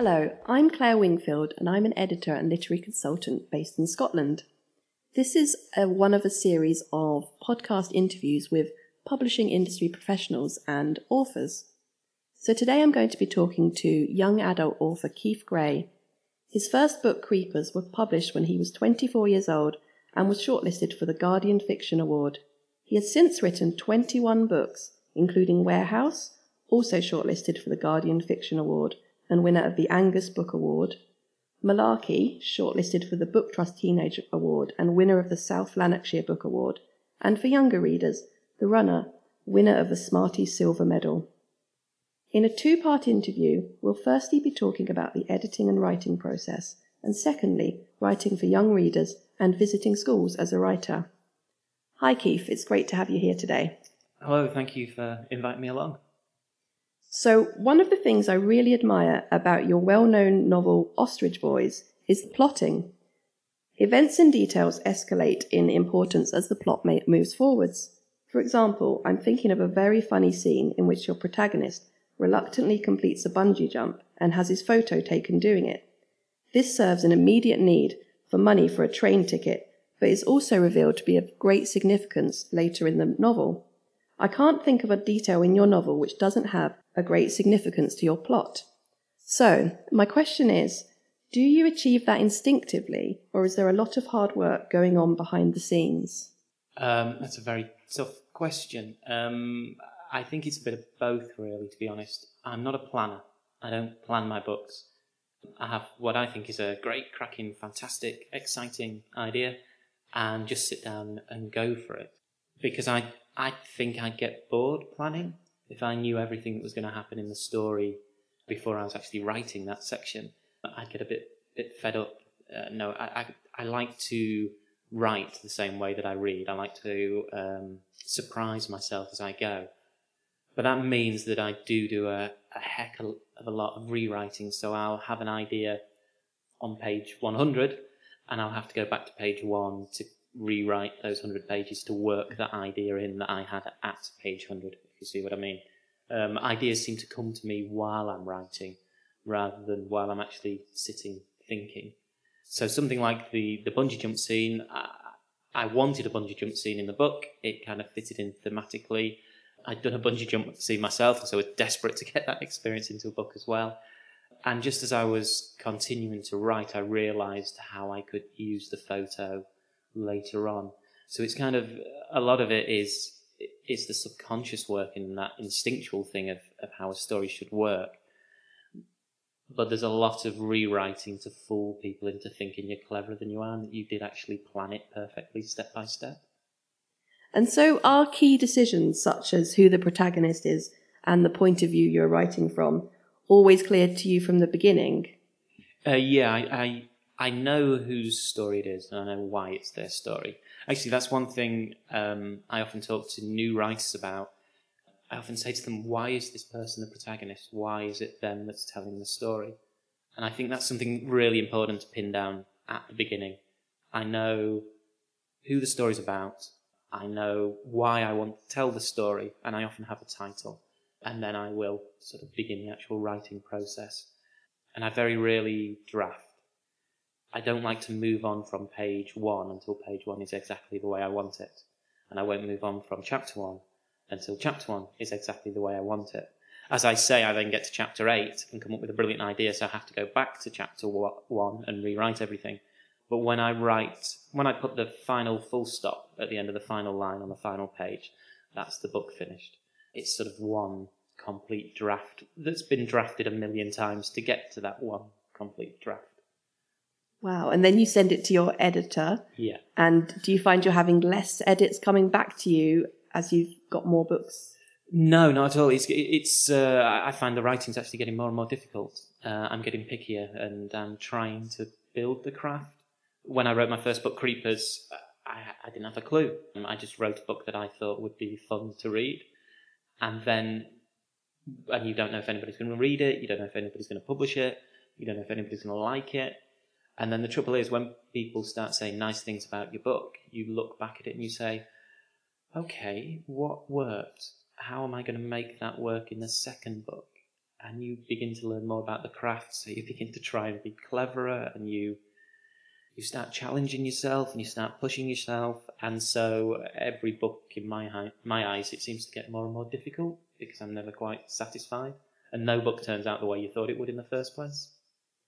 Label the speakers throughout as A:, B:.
A: Hello, I'm Claire Wingfield, and I'm an editor and literary consultant based in Scotland. This is a, one of a series of podcast interviews with publishing industry professionals and authors. So today I'm going to be talking to young adult author Keith Gray. His first book, Creepers, was published when he was 24 years old and was shortlisted for the Guardian Fiction Award. He has since written 21 books, including Warehouse, also shortlisted for the Guardian Fiction Award and winner of the Angus Book Award. Malarkey, shortlisted for the Book Trust Teenage Award and winner of the South Lanarkshire Book Award. And for younger readers, The Runner, winner of the Smarties Silver Medal. In a two part interview, we'll firstly be talking about the editing and writing process, and secondly, writing for young readers and visiting schools as a writer. Hi, Keith, it's great to have you here today.
B: Hello, thank you for inviting me along.
A: So, one of the things I really admire about your well known novel Ostrich Boys is the plotting. Events and details escalate in importance as the plot moves forwards. For example, I'm thinking of a very funny scene in which your protagonist reluctantly completes a bungee jump and has his photo taken doing it. This serves an immediate need for money for a train ticket, but is also revealed to be of great significance later in the novel. I can't think of a detail in your novel which doesn't have a great significance to your plot. So, my question is do you achieve that instinctively, or is there a lot of hard work going on behind the scenes?
B: Um, that's a very tough question. Um, I think it's a bit of both, really, to be honest. I'm not a planner, I don't plan my books. I have what I think is a great, cracking, fantastic, exciting idea and just sit down and go for it. Because I I think I'd get bored planning if I knew everything that was going to happen in the story before I was actually writing that section. I'd get a bit bit fed up. Uh, no, I, I, I like to write the same way that I read. I like to um, surprise myself as I go. But that means that I do do a, a heck of a lot of rewriting. So I'll have an idea on page 100 and I'll have to go back to page one to rewrite those 100 pages to work that idea in that I had at page 100, if you see what I mean. Um, ideas seem to come to me while I'm writing rather than while I'm actually sitting thinking. So something like the, the bungee jump scene, I, I wanted a bungee jump scene in the book. It kind of fitted in thematically. I'd done a bungee jump scene myself, so I was desperate to get that experience into a book as well. And just as I was continuing to write, I realised how I could use the photo later on. So it's kind of a lot of it is is the subconscious work and that instinctual thing of, of how a story should work. But there's a lot of rewriting to fool people into thinking you're cleverer than you are and that you did actually plan it perfectly step by step.
A: And so are key decisions such as who the protagonist is and the point of view you're writing from always clear to you from the beginning?
B: Uh, yeah, I, I I know whose story it is and I know why it's their story. Actually, that's one thing um, I often talk to new writers about. I often say to them, why is this person the protagonist? Why is it them that's telling the story? And I think that's something really important to pin down at the beginning. I know who the story's about. I know why I want to tell the story, and I often have a title. And then I will sort of begin the actual writing process. And I very rarely draft. I don't like to move on from page one until page one is exactly the way I want it. And I won't move on from chapter one until chapter one is exactly the way I want it. As I say, I then get to chapter eight and come up with a brilliant idea, so I have to go back to chapter one and rewrite everything. But when I write, when I put the final full stop at the end of the final line on the final page, that's the book finished. It's sort of one complete draft that's been drafted a million times to get to that one complete draft.
A: Wow. And then you send it to your editor.
B: Yeah.
A: And do you find you're having less edits coming back to you as you've got more books?
B: No, not at all. It's, it's, uh, I find the writing's actually getting more and more difficult. Uh, I'm getting pickier and I'm trying to build the craft. When I wrote my first book, Creepers, I, I didn't have a clue. I just wrote a book that I thought would be fun to read. And then, and you don't know if anybody's going to read it, you don't know if anybody's going to publish it, you don't know if anybody's going to like it. And then the trouble is, when people start saying nice things about your book, you look back at it and you say, okay, what worked? How am I going to make that work in the second book? and you begin to learn more about the craft. So you begin to try and be cleverer, and you you start challenging yourself and you start pushing yourself. And so every book in my my eyes, it seems to get more and more difficult because I'm never quite satisfied, and no book turns out the way you thought it would in the first place.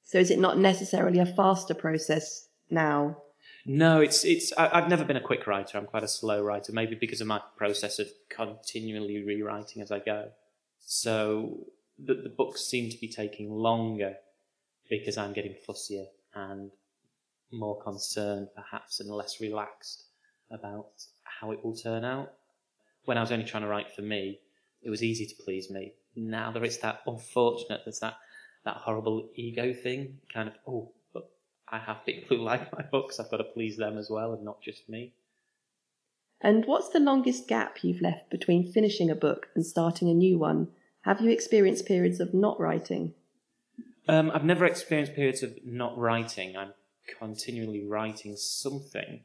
A: So is it not necessarily a faster process now?
B: No, it's it's. I, have never been a quick writer. I'm quite a slow writer, maybe because of my process of continually rewriting as I go. So the, the books seem to be taking longer because I'm getting fussier and more concerned, perhaps, and less relaxed about how it will turn out. When I was only trying to write for me, it was easy to please me. Now there is that unfortunate, there's that that horrible ego thing, kind of, oh, but I have people who like my books, I've got to please them as well, and not just me.
A: And what's the longest gap you've left between finishing a book and starting a new one? Have you experienced periods of not writing?
B: Um, I've never experienced periods of not writing. I'm continually writing something,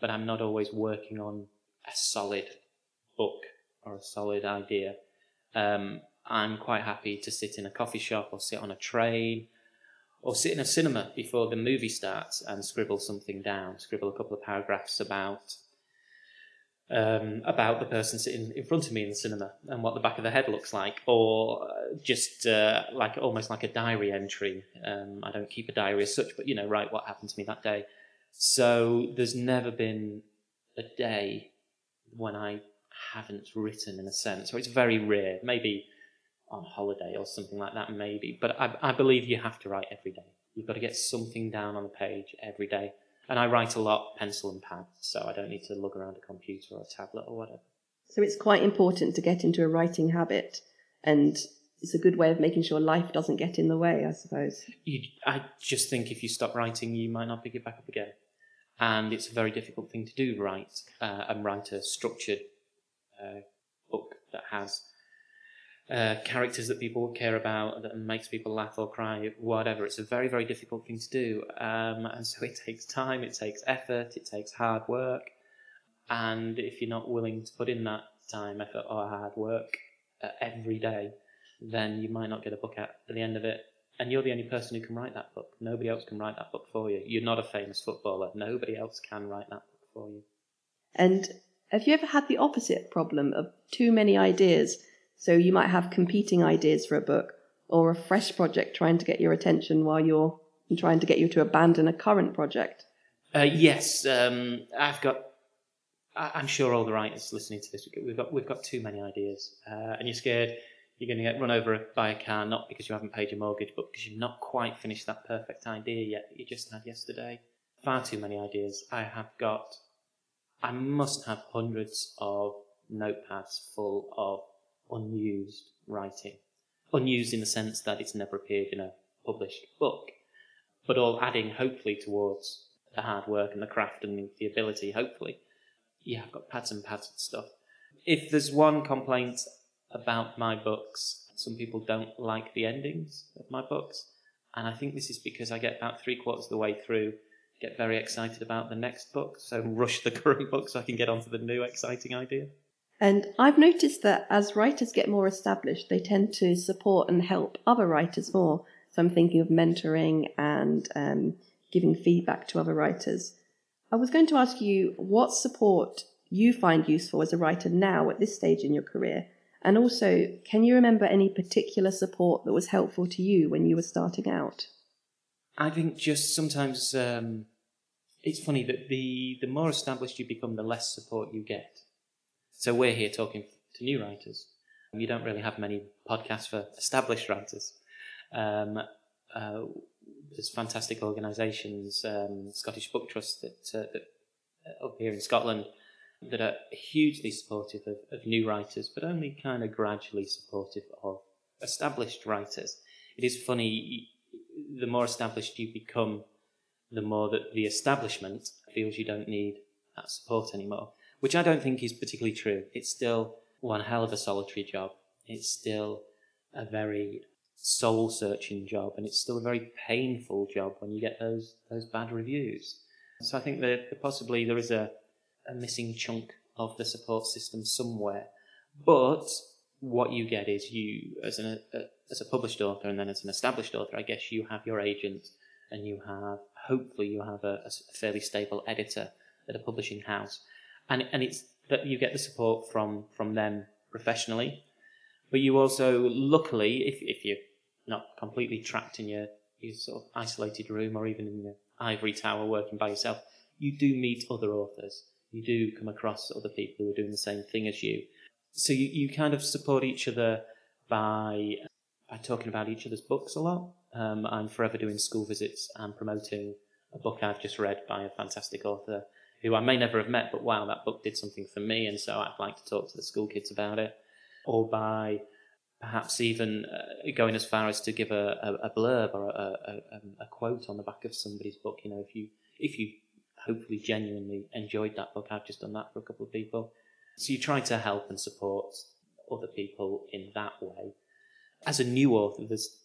B: but I'm not always working on a solid book or a solid idea. Um, I'm quite happy to sit in a coffee shop or sit on a train or sit in a cinema before the movie starts and scribble something down, scribble a couple of paragraphs about um, about the person sitting in front of me in the cinema and what the back of the head looks like, or just uh, like almost like a diary entry. Um, I don't keep a diary as such, but you know, write what happened to me that day. So there's never been a day when I haven't written in a sense, So it's very rare. Maybe on holiday or something like that, maybe. But I, I believe you have to write every day. You've got to get something down on the page every day and I write a lot pencil and pad, so I don't need to lug around a computer or a tablet or whatever.
A: So it's quite important to get into a writing habit, and it's a good way of making sure life doesn't get in the way, I suppose.
B: You, I just think if you stop writing, you might not pick it back up again. And it's a very difficult thing to do, write uh, and write a structured uh, book that has uh, characters that people care about that makes people laugh or cry, whatever. It's a very, very difficult thing to do. Um, and so it takes time, it takes effort, it takes hard work. And if you're not willing to put in that time, effort, or hard work uh, every day, then you might not get a book out at the end of it. And you're the only person who can write that book. Nobody else can write that book for you. You're not a famous footballer. Nobody else can write that book for you.
A: And have you ever had the opposite problem of too many ideas? So you might have competing ideas for a book or a fresh project trying to get your attention while you're trying to get you to abandon a current project.
B: Uh, yes, um, I've got. I'm sure all the writers listening to this, we've got we've got too many ideas, uh, and you're scared you're going to get run over by a car not because you haven't paid your mortgage, but because you've not quite finished that perfect idea yet that you just had yesterday. Far too many ideas. I have got. I must have hundreds of notepads full of unused writing. Unused in the sense that it's never appeared in a published book, but all adding hopefully towards the hard work and the craft and the ability, hopefully. Yeah, I've got pads and pads stuff. If there's one complaint about my books, some people don't like the endings of my books. And I think this is because I get about three quarters of the way through, get very excited about the next book, so rush the current book so I can get onto the new exciting idea.
A: And I've noticed that as writers get more established, they tend to support and help other writers more. So I'm thinking of mentoring and um, giving feedback to other writers. I was going to ask you what support you find useful as a writer now at this stage in your career. And also, can you remember any particular support that was helpful to you when you were starting out?
B: I think just sometimes um, it's funny that the, the more established you become, the less support you get. So we're here talking to new writers. You don't really have many podcasts for established writers. Um, uh, there's fantastic organisations, um, Scottish Book Trust that, uh, that uh, up here in Scotland that are hugely supportive of, of new writers, but only kind of gradually supportive of established writers. It is funny, the more established you become, the more that the establishment feels you don't need that support anymore which I don't think is particularly true. It's still one hell of a solitary job. It's still a very soul searching job, and it's still a very painful job when you get those those bad reviews. So I think that possibly there is a, a missing chunk of the support system somewhere. But what you get is you, as an, a as a published author and then as an established author, I guess you have your agent and you have, hopefully, you have a, a fairly stable editor at a publishing house. And, and it's that you get the support from, from them professionally. But you also, luckily, if, if you're not completely trapped in your, your sort of isolated room or even in your ivory tower working by yourself, you do meet other authors. You do come across other people who are doing the same thing as you. So you, you kind of support each other by by talking about each other's books a lot. Um, I'm forever doing school visits and promoting a book I've just read by a fantastic author who I may never have met, but wow, that book did something for me, and so I'd like to talk to the school kids about it. Or by perhaps even uh, going as far as to give a, a, a blurb or a, a, a, quote on the back of somebody's book. You know, if you if you hopefully genuinely enjoyed that book, I've just done that for a couple of people. So you try to help and support other people in that way. As a new author, there's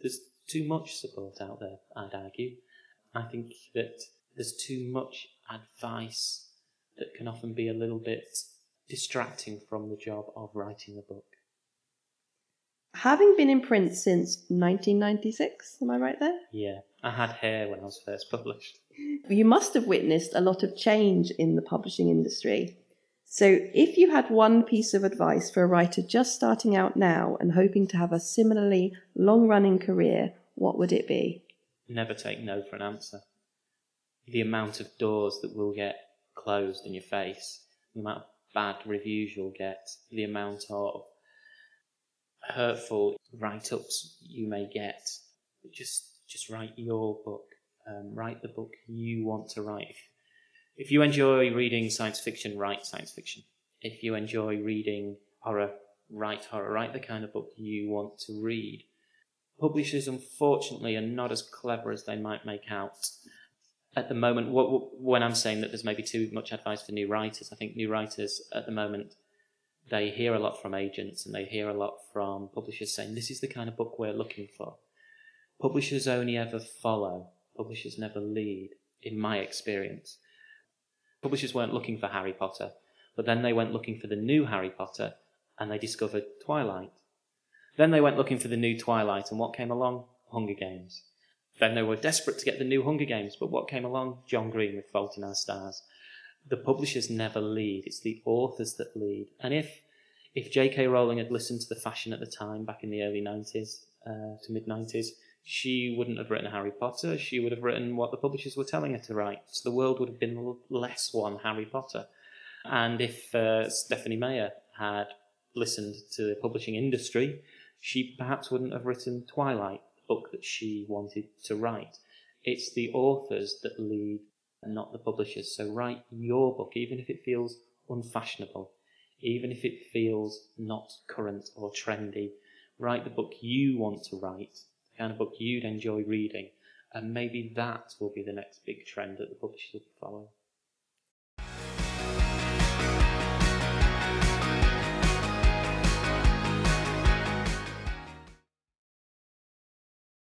B: there's too much support out there. I'd argue. I think that there's too much advice that can often be a little bit distracting from the job of writing a book.
A: Having been in print since 1996, am I right there?
B: Yeah, I had hair when I was first published.
A: You must have witnessed a lot of change in the publishing industry. So, if you had one piece of advice for a writer just starting out now and hoping to have a similarly long running career, what would it be?
B: Never take no for an answer. The amount of doors that will get closed in your face, the amount of bad reviews you'll get, the amount of hurtful write ups you may get. Just just write your book. Um, write the book you want to write. If, if you enjoy reading science fiction, write science fiction. If you enjoy reading horror, write horror. Write the kind of book you want to read. Publishers, unfortunately, are not as clever as they might make out. At the moment, what, when I'm saying that there's maybe too much advice for new writers, I think new writers at the moment they hear a lot from agents and they hear a lot from publishers saying this is the kind of book we're looking for. Publishers only ever follow, publishers never lead, in my experience. Publishers weren't looking for Harry Potter, but then they went looking for the new Harry Potter and they discovered Twilight. Then they went looking for the new Twilight, and what came along? Hunger Games. Then they were desperate to get the new Hunger Games, but what came along? John Green with Fault in Our Stars the publishers never lead. It's the authors that lead. And if if J.K. Rowling had listened to the fashion at the time, back in the early '90s uh, to mid '90s, she wouldn't have written Harry Potter. She would have written what the publishers were telling her to write. So the world would have been less one Harry Potter. And if uh, Stephenie Meyer had listened to the publishing industry, she perhaps wouldn't have written Twilight, book that she wanted to write. It's the authors that lead and not the publishers. So write your book, even if it feels unfashionable, even if it feels not current or trendy. Write the book you want to write, the kind of book you'd enjoy reading, and maybe that will be the next big trend that the publishers will follow.